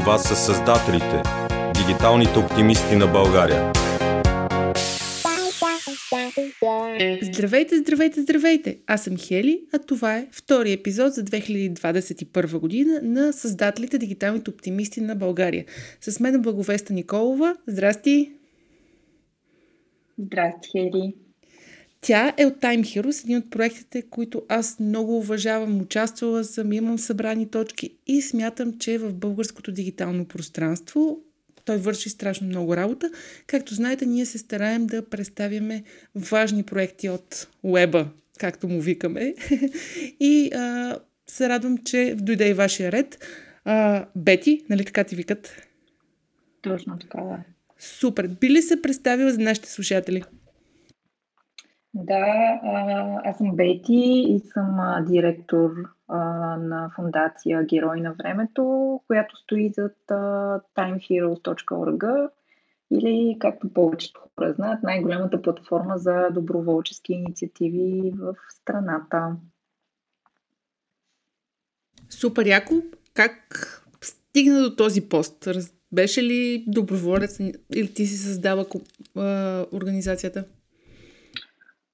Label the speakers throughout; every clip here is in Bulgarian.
Speaker 1: Това са създателите, дигиталните оптимисти на България.
Speaker 2: Здравейте, здравейте, здравейте! Аз съм Хели, а това е втори епизод за 2021 година на създателите дигиталните оптимисти на България. С мен е Благовеста Николова. Здрасти!
Speaker 3: Здрасти, Хели!
Speaker 2: Тя е от Time Heroes, един от проектите, които аз много уважавам, участвала съм, имам събрани точки и смятам, че в българското дигитално пространство той върши страшно много работа. Както знаете, ние се стараем да представяме важни проекти от уеба, както му викаме. и а, се радвам, че дойде и вашия ред. А, Бети, нали така ти викат?
Speaker 3: Точно така, да.
Speaker 2: Супер. Би ли се представила за нашите слушатели?
Speaker 3: Да, аз съм Бети и съм директор на фундация Герой на времето, която стои зад timeheroes.org или, както повечето хора знаят, най-голямата платформа за доброволчески инициативи в страната.
Speaker 2: Супер, яко. Как стигна до този пост? Беше ли доброволец или ти си създава организацията?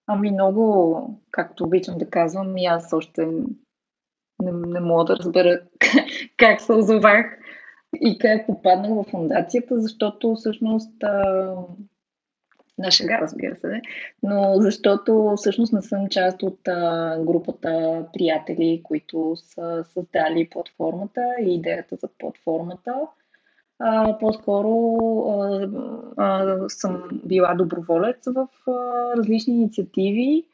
Speaker 3: Ами много, както обичам да казвам, и аз още не, не мога да разбера как се озовах и как попаднах в фундацията, защото всъщност а, на шега, разбира се, но защото всъщност не съм част от а, групата приятели, които са създали платформата и идеята за платформата. По-скоро а, а, съм била доброволец в а, различни инициативи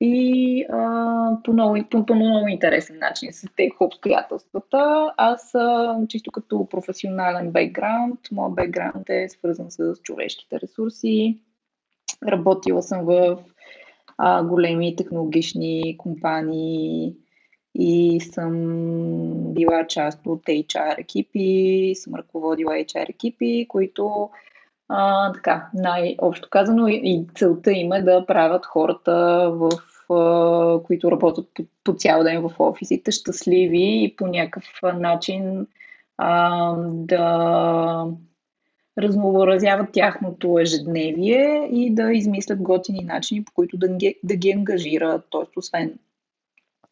Speaker 3: и а, по, много, по, по много интересен начин се тех обстоятелствата. Аз а, чисто като професионален бекграунд, моят бекграунд е свързан с човешките ресурси. Работила съм в а, големи технологични компании, и съм била част от HR екипи, съм ръководила HR екипи, които а, така, най-общо казано и целта им е да правят хората, в, а, които работят по, по цял ден в офисите, щастливи и по някакъв начин а, да разнообразяват тяхното ежедневие и да измислят готини начини, по които да ги, да ги ангажират. Тоест, освен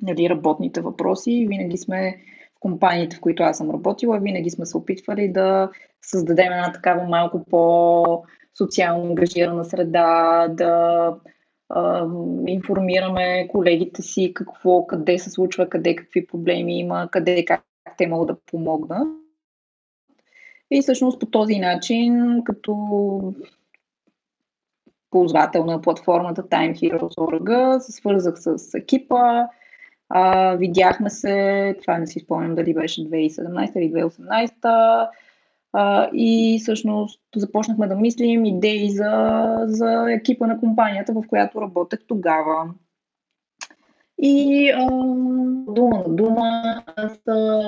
Speaker 3: нали, работните въпроси. Винаги сме в компаниите, в които аз съм работила, винаги сме се опитвали да създадем една такава малко по-социално ангажирана среда, да информираме колегите си какво, къде се случва, къде какви проблеми има, къде как те могат да помогнат. И всъщност по този начин, като ползвател на платформата Time Heroes.org, се свързах с екипа, а, видяхме се, това не си спомням дали беше 2017 или 2018, а, и всъщност започнахме да мислим идеи за, за екипа на компанията, в която работех тогава. И а, дума на дума, аз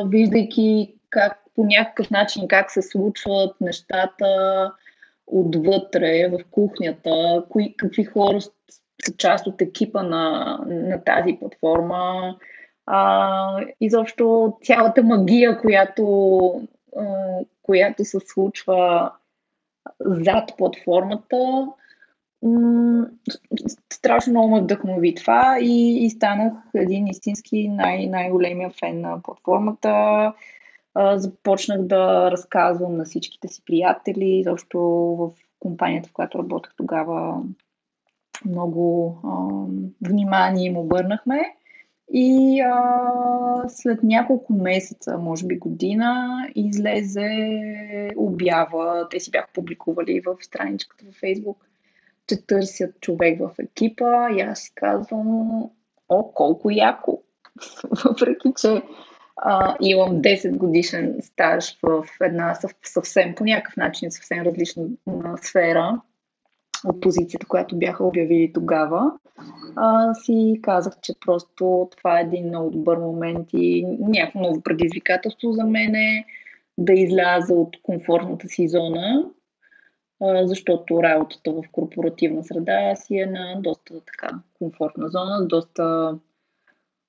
Speaker 3: виждайки как по някакъв начин как се случват нещата отвътре в кухнята, кои, какви хора са част от екипа на, на тази платформа. А, изобщо цялата магия, която, която се случва зад платформата, страшно много ме вдъхнови това и, и станах един истински най- най-големия фен на платформата. А, започнах да разказвам на всичките си приятели, защото в компанията, в която работех тогава, много а, внимание им обърнахме. И а, след няколко месеца, може би година, излезе обява. Те си бяха публикували в страничката във Фейсбук, че търсят човек в екипа. И аз си казвам, о, колко яко! Въпреки, че а, имам 10 годишен стаж в една съвсем, по някакъв начин, съвсем различна сфера, от позицията, която бяха обявили тогава, а, си казах, че просто това е един много добър момент и някакво ново предизвикателство за мен е да изляза от комфортната си зона, а, защото работата в корпоративна среда си е на доста така комфортна зона, с доста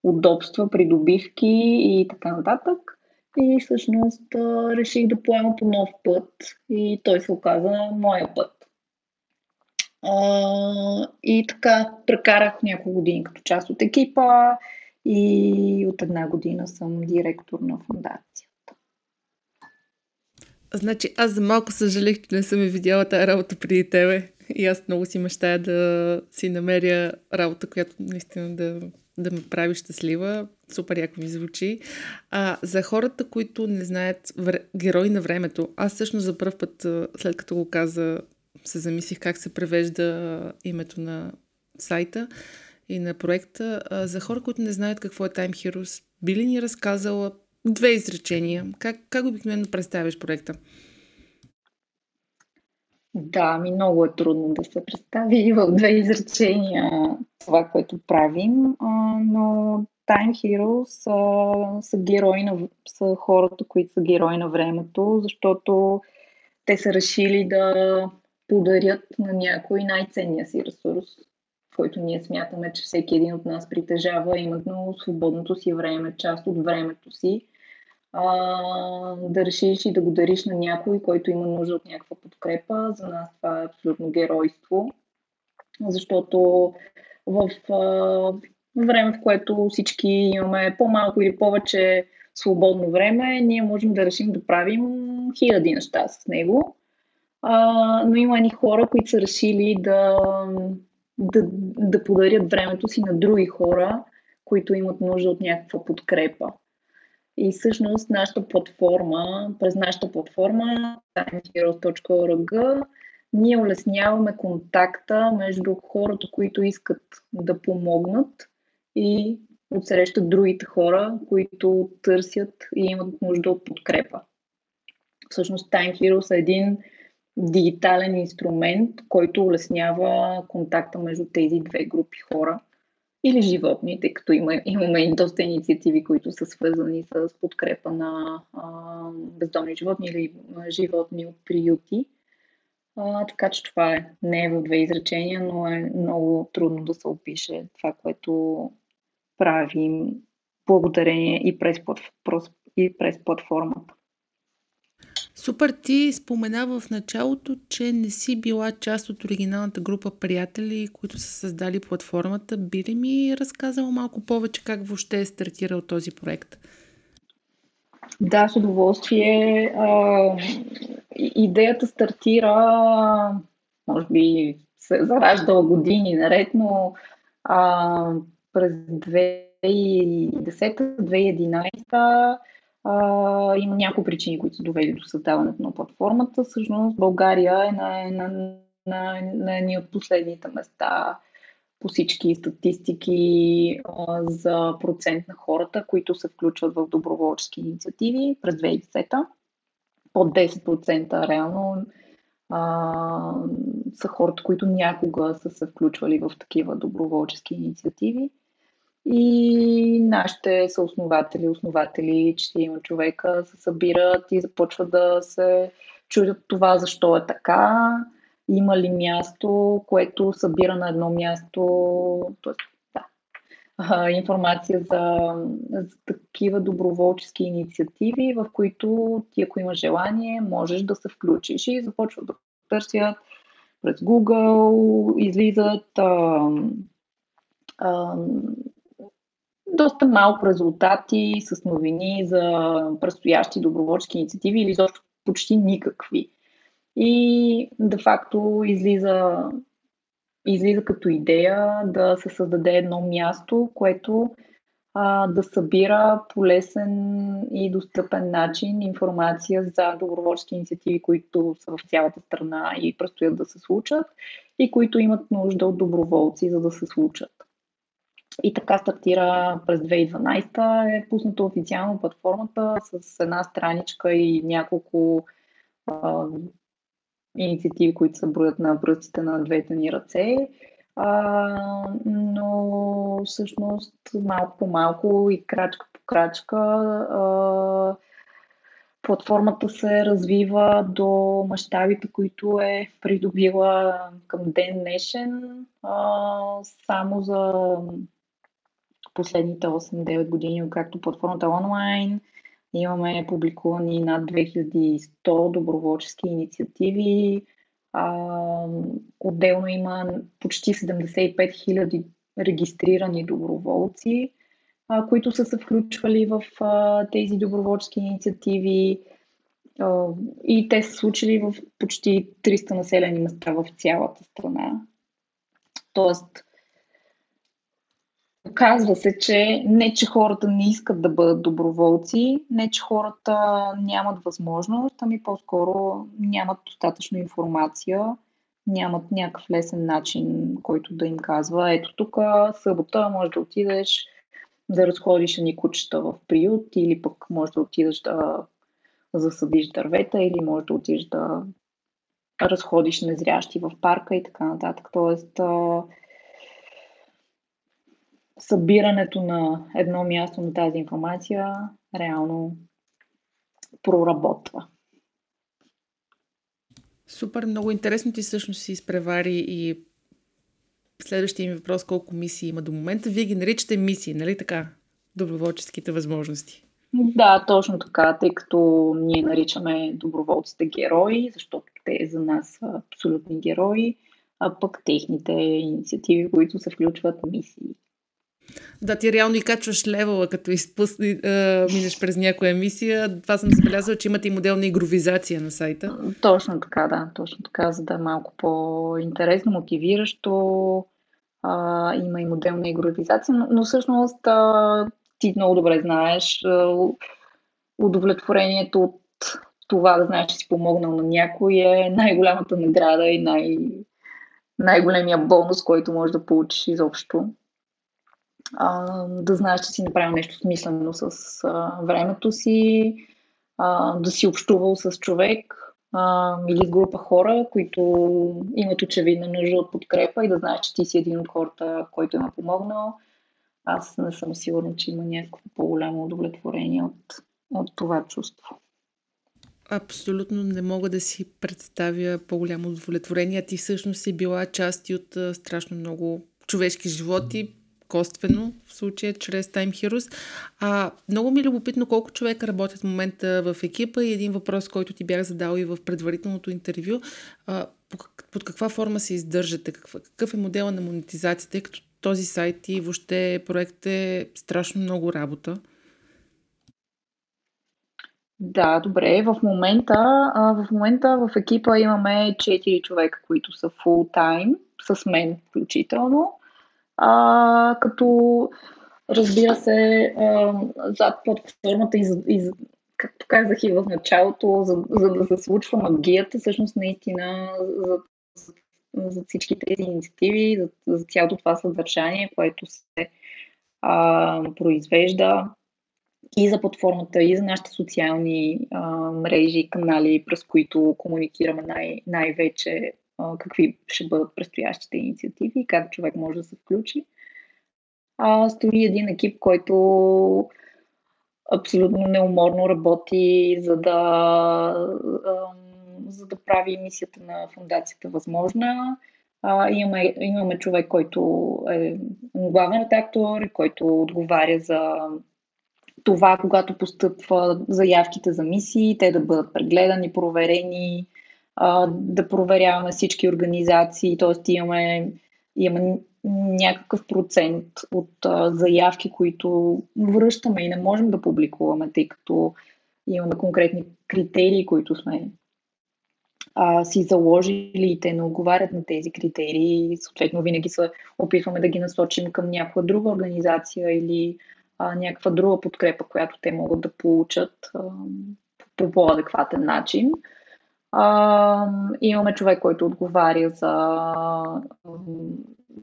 Speaker 3: удобства, придобивки и така нататък. И всъщност реших да поема по нов път и той се оказа моя път. А, и така, прекарах няколко години като част от екипа и от една година съм директор на фундацията.
Speaker 2: Значи, аз за малко съжалих, че не съм видяла тази работа преди тебе. И аз много си мечтая да си намеря работа, която наистина да, да ме прави щастлива. Супер яко ми звучи. А, за хората, които не знаят вре... герои на времето, аз всъщност за първ път, след като го каза, се замислих как се превежда името на сайта и на проекта. За хора, които не знаят какво е Time Heroes, би ли ни разказала две изречения? Как, как обикновено представяш проекта?
Speaker 3: Да, ми много е трудно да се представи в две изречения това, което правим, но Time Heroes са, са, герои на, са хората, които са герои на времето, защото те са решили да подарят на някой най-ценния си ресурс, който ние смятаме, че всеки един от нас притежава, именно свободното си време, част от времето си, а, да решиш и да го дариш на някой, който има нужда от някаква подкрепа. За нас това е абсолютно геройство, защото в а, време, в което всички имаме по-малко или повече свободно време, ние можем да решим да правим хиляди неща с него. А, но има едни хора, които са решили да, да, да подарят времето си на други хора, които имат нужда от някаква подкрепа. И всъщност нашата платформа, през нашата платформа timeheroes.org, ние улесняваме контакта между хората, които искат да помогнат и отсрещат другите хора, които търсят и имат нужда от подкрепа. Всъщност Time Heroes е един дигитален инструмент, който улеснява контакта между тези две групи хора или животни, тъй като има, имаме и доста инициативи, които са свързани с подкрепа на а, бездомни животни или животни от приюти. А, така че това е. Не е в две изречения, но е много трудно да се опише това, което правим благодарение и през, и през платформата.
Speaker 2: Супер, ти спомена в началото, че не си била част от оригиналната група приятели, които са създали платформата. Би ли ми разказала малко повече как въобще е стартирал този проект?
Speaker 3: Да, с удоволствие. Идеята стартира, може би се зараждала години наред, но през 2010-2011 а, има няколко причини, които са довели до създаването на платформата. Всъщност България е на, на, на, на, едни от последните места по всички статистики а, за процент на хората, които се включват в доброволчески инициативи през 2010 Под 10% реално а, са хората, които някога са се включвали в такива доброволчески инициативи. И нашите съоснователи, основатели, четирима човека се събират и започват да се чудят това защо е така, има ли място, което събира на едно място, т.е. Да, информация за, за такива доброволчески инициативи, в които ти, ако имаш желание, можеш да се включиш и започват да търсят през Google, излизат а, а, доста малко резултати с новини за предстоящи доброволчески инициативи или изобщо почти никакви. И де-факто излиза, излиза като идея да се създаде едно място, което а, да събира по лесен и достъпен начин информация за доброволчески инициативи, които са в цялата страна и предстоят да се случат и които имат нужда от доброволци, за да се случат. И така стартира през 2012. Е пусната официално платформата с една страничка и няколко а, инициативи, които се броят на пръстите на двете ни ръце. А, но всъщност малко по малко и крачка по крачка а, платформата се развива до мащабите, които е придобила към ден днешен. А, само за последните 8-9 години, както платформата онлайн, Имаме публикувани над 2100 доброволчески инициативи. А, отделно има почти 75 000 регистрирани доброволци, а, които са се включвали в а, тези доброволчески инициативи. А, и те са случили в почти 300 населени места в цялата страна. Тоест, Оказва се, че не, че хората не искат да бъдат доброволци, не, че хората нямат възможност, ами по-скоро нямат достатъчно информация, нямат някакъв лесен начин, който да им казва, ето тук събота може да отидеш да разходиш ни кучета в приют или пък може да отидеш да засадиш дървета или може да отидеш да разходиш незрящи в парка и така нататък. Тоест, събирането на едно място на тази информация реално проработва.
Speaker 2: Супер, много интересно ти всъщност си изпревари и следващия ми въпрос колко мисии има до момента. Вие ги наричате мисии, нали така? Доброволческите възможности.
Speaker 3: Да, точно така, тъй като ние наричаме доброволците герои, защото те за нас са абсолютни герои, а пък техните инициативи, които се включват мисии.
Speaker 2: Да, ти реално и качваш левела, като изпусни, а, минеш през някоя емисия. Това съм забелязала, че имате и модел на игровизация на сайта.
Speaker 3: Точно така, да. Точно така, за да е малко по-интересно, мотивиращо. А, има и модел на игровизация, но, но всъщност а, ти много добре знаеш а, удовлетворението от това да знаеш, че си помогнал на някой е най-голямата награда и най- най-големия бонус, който можеш да получиш изобщо а, да знаеш, че си направил нещо смислено с а, времето си, а, да си общувал с човек а, или с група хора, които имат очевидна нужда от подкрепа и да знаеш, че ти си един от хората, който им е помогнал. Аз не съм сигурна, че има някакво по-голямо удовлетворение от, от това чувство.
Speaker 2: Абсолютно не мога да си представя по-голямо удовлетворение. Ти всъщност си била част от страшно много човешки животи, косвено, в случая чрез Time Heroes. А, много ми е любопитно колко човека работят в момента в екипа и един въпрос, който ти бях задал и в предварителното интервю. А, под каква форма се издържате? Какъв, какъв е модела на монетизацията? Като този сайт и въобще проект е страшно много работа.
Speaker 3: Да, добре. В момента, в момента в екипа имаме 4 човека, които са full time, с мен включително. А, като разбира се, а, зад платформата и, и както казах и в началото, за, за да се случва магията, всъщност наистина за, за, всички тези инициативи, за, за цялото това съдържание, което се а, произвежда и за платформата, и за нашите социални а, мрежи канали, през които комуникираме най- най-вече какви ще бъдат предстоящите инициативи и как човек може да се включи. А, стои един екип, който абсолютно неуморно работи, за да, за да прави мисията на фундацията възможна. А, имаме, имаме човек, който е главен редактор, който отговаря за това, когато постъпва заявките за мисии, те да бъдат прегледани, проверени, да проверяваме всички организации, т.е. имаме, имаме някакъв процент от заявки, които връщаме и не можем да публикуваме, тъй като имаме конкретни критерии, които сме а, си заложили и те не отговарят на тези критерии. Съответно, винаги се опитваме да ги насочим към някаква друга организация или а, някаква друга подкрепа, която те могат да получат а, по по-адекватен начин. А, имаме човек, който отговаря за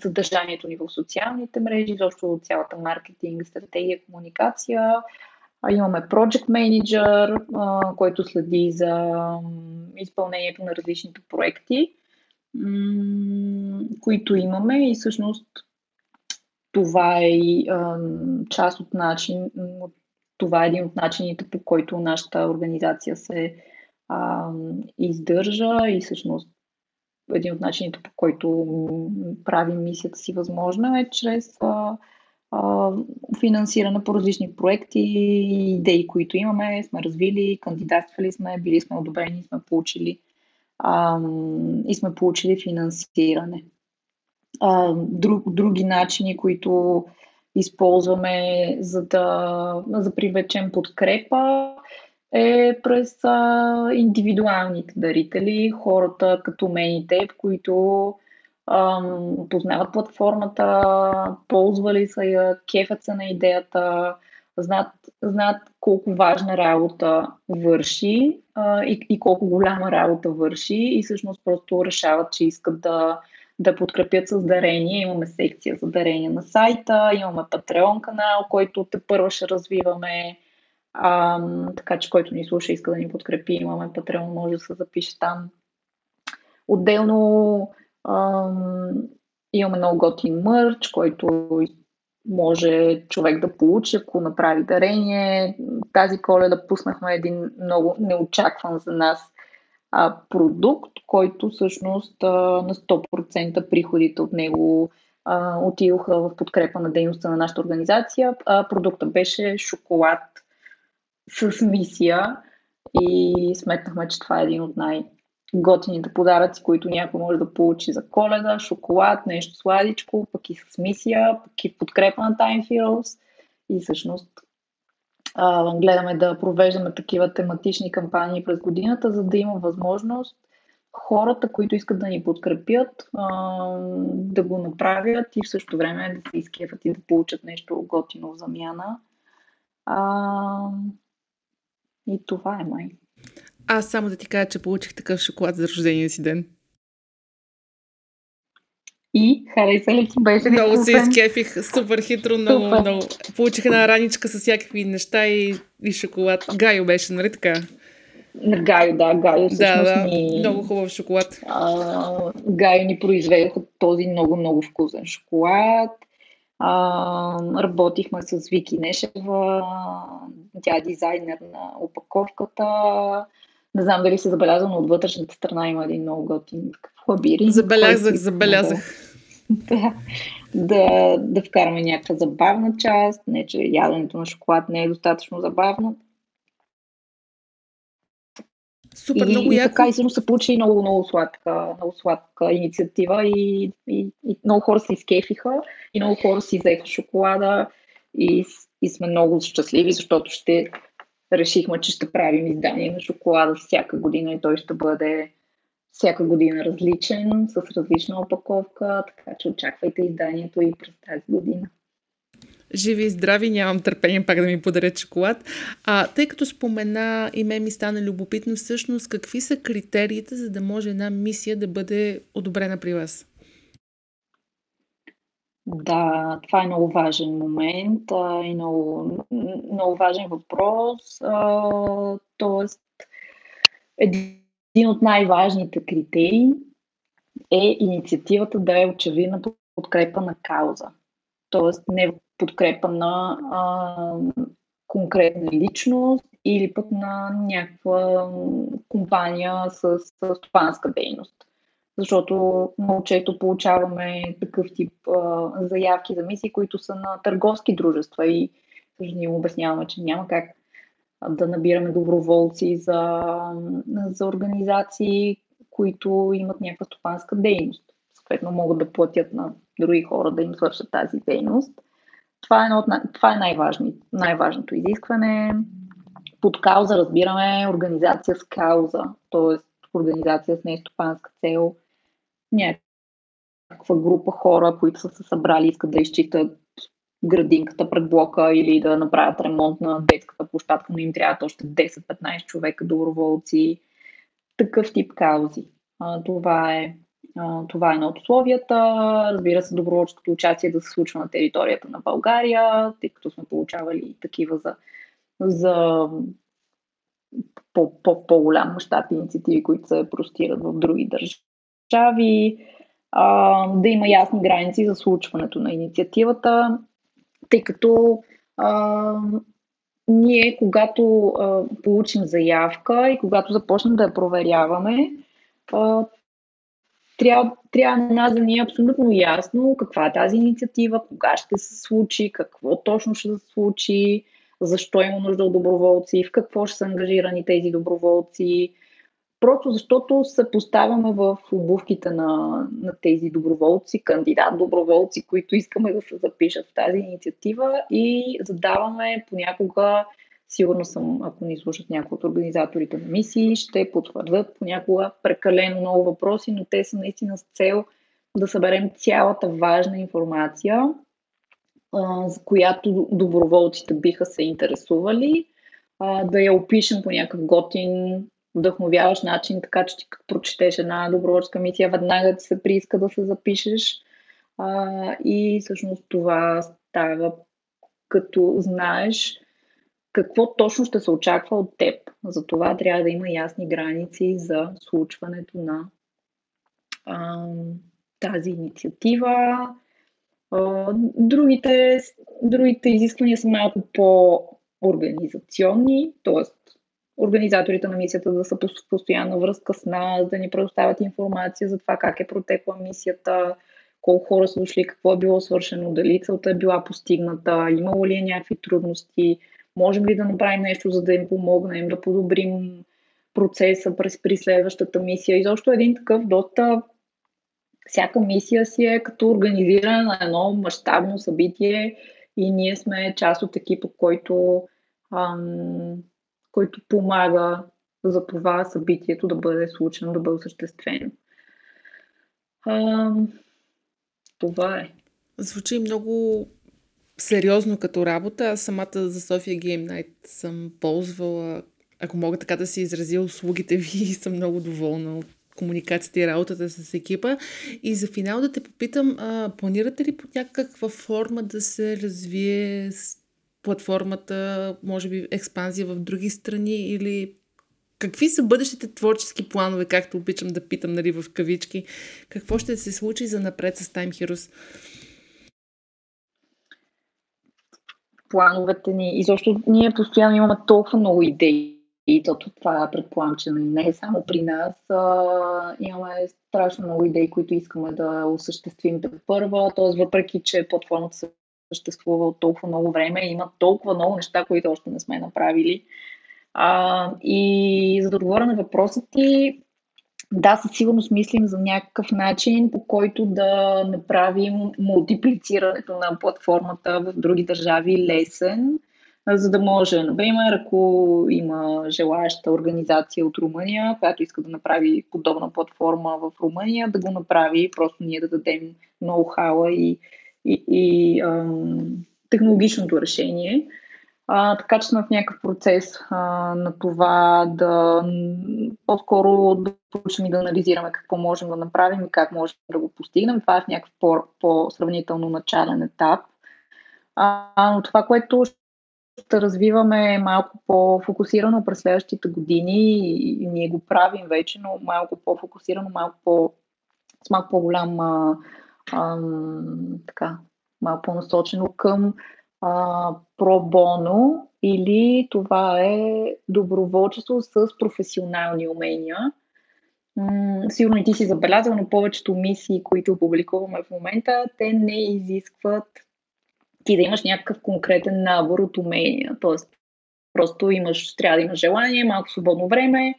Speaker 3: съдържанието ни в социалните мрежи, защото цялата маркетинг, стратегия, комуникация. А, имаме Project Manager, а, който следи за изпълнението на различните проекти, м- които имаме и всъщност това е и а, част от начин, това е един от начините, по който нашата организация се а, издържа и всъщност един от начините, по който правим мисията си възможна е чрез а, а, финансиране по различни проекти и идеи, които имаме, сме развили, кандидатствали сме, били сме одобрени, сме получили а, и сме получили финансиране. А, друг, други начини, които използваме за да за привлечем подкрепа е през а, индивидуалните дарители, хората като мен и теб, които ам, познават платформата, ползвали са я, кефят се на идеята, знаят, знаят колко важна работа върши а, и, и колко голяма работа върши и всъщност просто решават, че искат да, да подкрепят с дарения. Имаме секция за дарения на сайта, имаме Patreon канал, който те първо ще развиваме. А, така че който ни слуша иска да ни подкрепи, имаме Patreon, може да се запише там. Отделно ам, имаме много готин мърч, който може човек да получи, ако направи дарение. Тази коледа пуснахме един много неочакван за нас а, продукт, който всъщност а, на 100% приходите от него а, отидоха в подкрепа на дейността на нашата организация. А, продукта беше шоколад с мисия и сметнахме, че това е един от най- готините подаръци, които някой може да получи за коледа, шоколад, нещо сладичко, пък и с мисия, пък и подкрепа на Time Heroes. И всъщност а, гледаме да провеждаме такива тематични кампании през годината, за да има възможност хората, които искат да ни подкрепят, а, да го направят и в същото време да се изкефат и да получат нещо готино в замяна. А, и това е май.
Speaker 2: Аз само да ти кажа, че получих такъв шоколад за рождения си ден.
Speaker 3: И хареса ли ти беше?
Speaker 2: Много се изкефих, супер хитро, много, супер. много. Получих една раничка с всякакви неща и, и шоколад. Гайо беше, нали така?
Speaker 3: Гайо, да, Гайо
Speaker 2: Да, да, ни... много хубав шоколад.
Speaker 3: А, Гайо ни произведоха този много, много вкусен шоколад. А, работихме с Вики Нешева, тя е дизайнер на опаковката. Не знам дали се забелязва, но от вътрешната страна има един много готин лабиринт.
Speaker 2: Забелязах, забелязах.
Speaker 3: Да, да, да вкараме някаква забавна част. Не, че яденето на шоколад не е достатъчно забавно.
Speaker 2: Супер,
Speaker 3: и,
Speaker 2: много
Speaker 3: и
Speaker 2: яко.
Speaker 3: така и се получи много, много сладка, много сладка инициатива и, и, и много хора се изкефиха и много хора си взеха шоколада и, и сме много щастливи, защото ще решихме, че ще правим издание на шоколада всяка година и той ще бъде всяка година различен, с различна опаковка, така че очаквайте изданието и през тази година.
Speaker 2: Живи и здрави, нямам търпение пак да ми подарят шоколад. А, тъй като спомена и ме ми стана любопитно всъщност, какви са критериите, за да може една мисия да бъде одобрена при вас?
Speaker 3: Да, това е много важен момент а, и много, много важен въпрос. А, тоест, един от най-важните критерии е инициативата да е очевидна подкрепа на кауза. Тоест, не подкрепа на а, конкретна личност или пък на някаква компания с, с стопанска дейност защото много често получаваме такъв тип а, заявки за мисии, които са на търговски дружества и ние им обясняваме, че няма как да набираме доброволци за, за организации, които имат някаква стопанска дейност. Съответно могат да платят на други хора да им свършат тази дейност. Това е, едно това е най-важно, най-важното изискване. Под кауза разбираме организация с кауза, т.е. организация с нестопанска цел – някаква група хора, които са се събрали, искат да изчитат градинката пред блока или да направят ремонт на детската площадка, но им трябват още 10-15 човека доброволци. Такъв тип каузи. Това е това е едно от условията. Разбира се, доброволческото участие да се случва на територията на България, тъй като сме получавали такива за, за по-голям мащаб инициативи, които се простират в други държави да има ясни граници за случването на инициативата, тъй като ние, когато получим заявка и когато започнем да я проверяваме, трябва, трябва на нас да ни е абсолютно ясно каква е тази инициатива, кога ще се случи, какво точно ще се случи, защо има нужда от доброволци, в какво ще са ангажирани тези доброволци. Просто защото се поставяме в обувките на, на тези доброволци, кандидат доброволци, които искаме да се запишат в тази инициатива и задаваме понякога Сигурно съм, ако ни слушат някои от организаторите на мисии, ще потвърдят понякога прекалено много въпроси, но те са наистина с цел да съберем цялата важна информация, за която доброволците биха се интересували, да я опишем по някакъв готин, вдъхновяващ начин, така че ти като прочетеш една доброволческа мисия, веднага ти се прииска да се запишеш. и всъщност това става като знаеш какво точно ще се очаква от теб. За това трябва да има ясни граници за случването на а, тази инициатива. А, другите, другите изисквания са малко по-организационни, т.е. организаторите на мисията да са в постоянна връзка с нас, да ни предоставят информация за това как е протекла мисията, колко хора са дошли, какво е било свършено, дали целта е била постигната, имало ли е някакви трудности, Можем ли да направим нещо, за да им помогнем, да подобрим процеса през при следващата мисия. И защо един такъв доста всяка мисия си е като организиране на едно мащабно събитие и ние сме част от екипа, който, ам, който помага за това събитието да бъде случено, да бъде осъществено. Ам, това е.
Speaker 2: Звучи много сериозно като работа. Аз самата за София Game Night съм ползвала, ако мога така да се изразя, услугите ви и съм много доволна от комуникацията и работата с екипа. И за финал да те попитам, а, планирате ли по някаква форма да се развие платформата, може би експанзия в други страни или какви са бъдещите творчески планове, както обичам да питам, нали, в кавички? Какво ще се случи за напред с Time Heroes?
Speaker 3: Плановете ни. И защо ние постоянно имаме толкова много идеи. И тото това предполагам, че не е само при нас. А, имаме страшно много идеи, които искаме да осъществим да първа. Т.е. въпреки, че платформата съществува от толкова много време, има толкова много неща, които още не сме направили. А, и за да отговоря на въпроса ти, да, със сигурност мислим за някакъв начин, по който да направим мултиплицирането на платформата в други държави лесен, за да може, например, ако има желаяща организация от Румъния, която иска да направи подобна платформа в Румъния, да го направи, просто ние да дадем ноу-хауа и, и, и ам, технологичното решение. А, така че сме в някакъв процес а, на това да по-скоро да получим и да анализираме какво можем да направим и как можем да го постигнем. Това е в някакъв по, по-сравнително начален етап. А, но това, което ще развиваме е малко по-фокусирано през следващите години и, ние го правим вече, но малко по-фокусирано, малко по, с малко по-голям а, а, така, малко по-насочено към пробоно или това е доброволчество с професионални умения. Сигурно и ти си забелязал, но повечето мисии, които публикуваме в момента, те не изискват ти да имаш някакъв конкретен набор от умения. Тоест, просто имаш, трябва да имаш желание, малко свободно време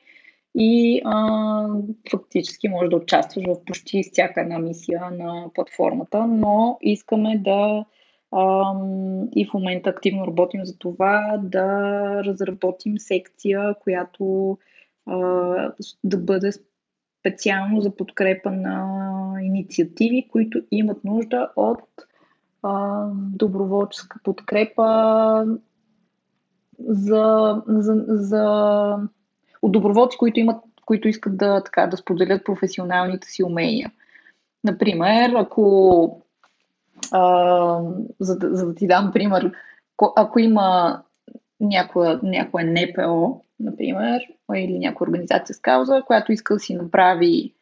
Speaker 3: и а, фактически можеш да участваш в почти всяка една мисия на платформата, но искаме да и в момента активно работим за това да разработим секция, която да бъде специално за подкрепа на инициативи, които имат нужда от доброволческа подкрепа за, за, за от доброволци, които имат които искат да, така, да споделят професионалните си умения. Например, ако а, за, да, за да ти дам пример, ако има някоя, някоя НПО, например, или някоя организация с кауза, която иска да си направи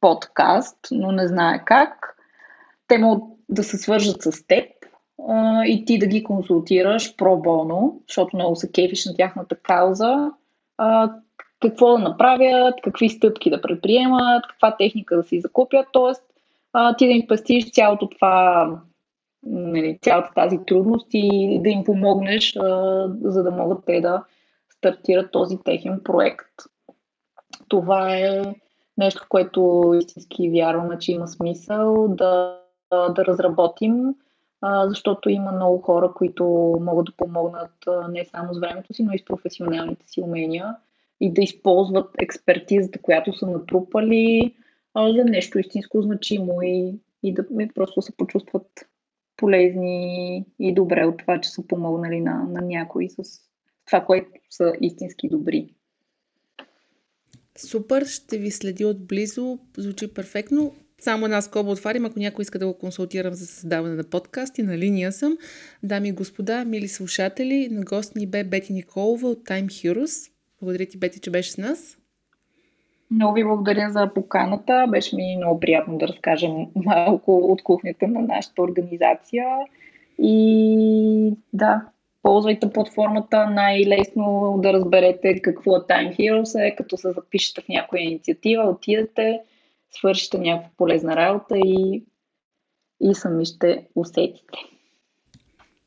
Speaker 3: подкаст, но не знае как, те могат да се свържат с теб а, и ти да ги консултираш про боно, защото много се кефиш на тяхната кауза, а, какво да направят, какви стъпки да предприемат, каква техника да си закупят. Тоест, а, ти да им пестиш цялото това, нали, цялата тази трудност и да им помогнеш, а, за да могат те да стартират този техен проект. Това е нещо, което истински вярваме, че има смисъл да, да разработим, защото има много хора, които могат да помогнат не само с времето си, но и с професионалните си умения и да използват експертизата, която са натрупали за нещо истинско значимо и, и да и просто се почувстват полезни и добре от това, че са помогнали на, на някой с това, което са истински добри.
Speaker 2: Супер, ще ви следи отблизо, звучи перфектно. Само една скоба отварям, ако някой иска да го консултирам за създаване на подкаст и на линия съм. Дами и господа, мили слушатели, на гост ни бе Бети Николова от Time Heroes. Благодаря ти, Бети, че беше с нас.
Speaker 3: Много ви благодаря за поканата. Беше ми много приятно да разкажем малко от кухнята на нашата организация. И да, ползвайте платформата. Най-лесно да разберете какво е Time Heroes е, като се запишете в някоя инициатива, отидете, свършите някаква полезна работа и, и сами ще усетите.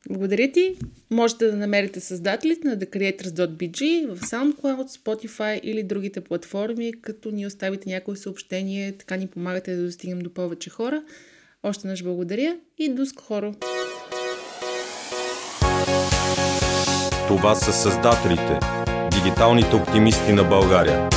Speaker 2: Благодаря ти. Можете да намерите създателите на The Creators.bg в SoundCloud, Spotify или другите платформи, като ни оставите някое съобщение, така ни помагате да достигнем до повече хора. Още наш благодаря и до скоро!
Speaker 1: Това са създателите, дигиталните оптимисти на България.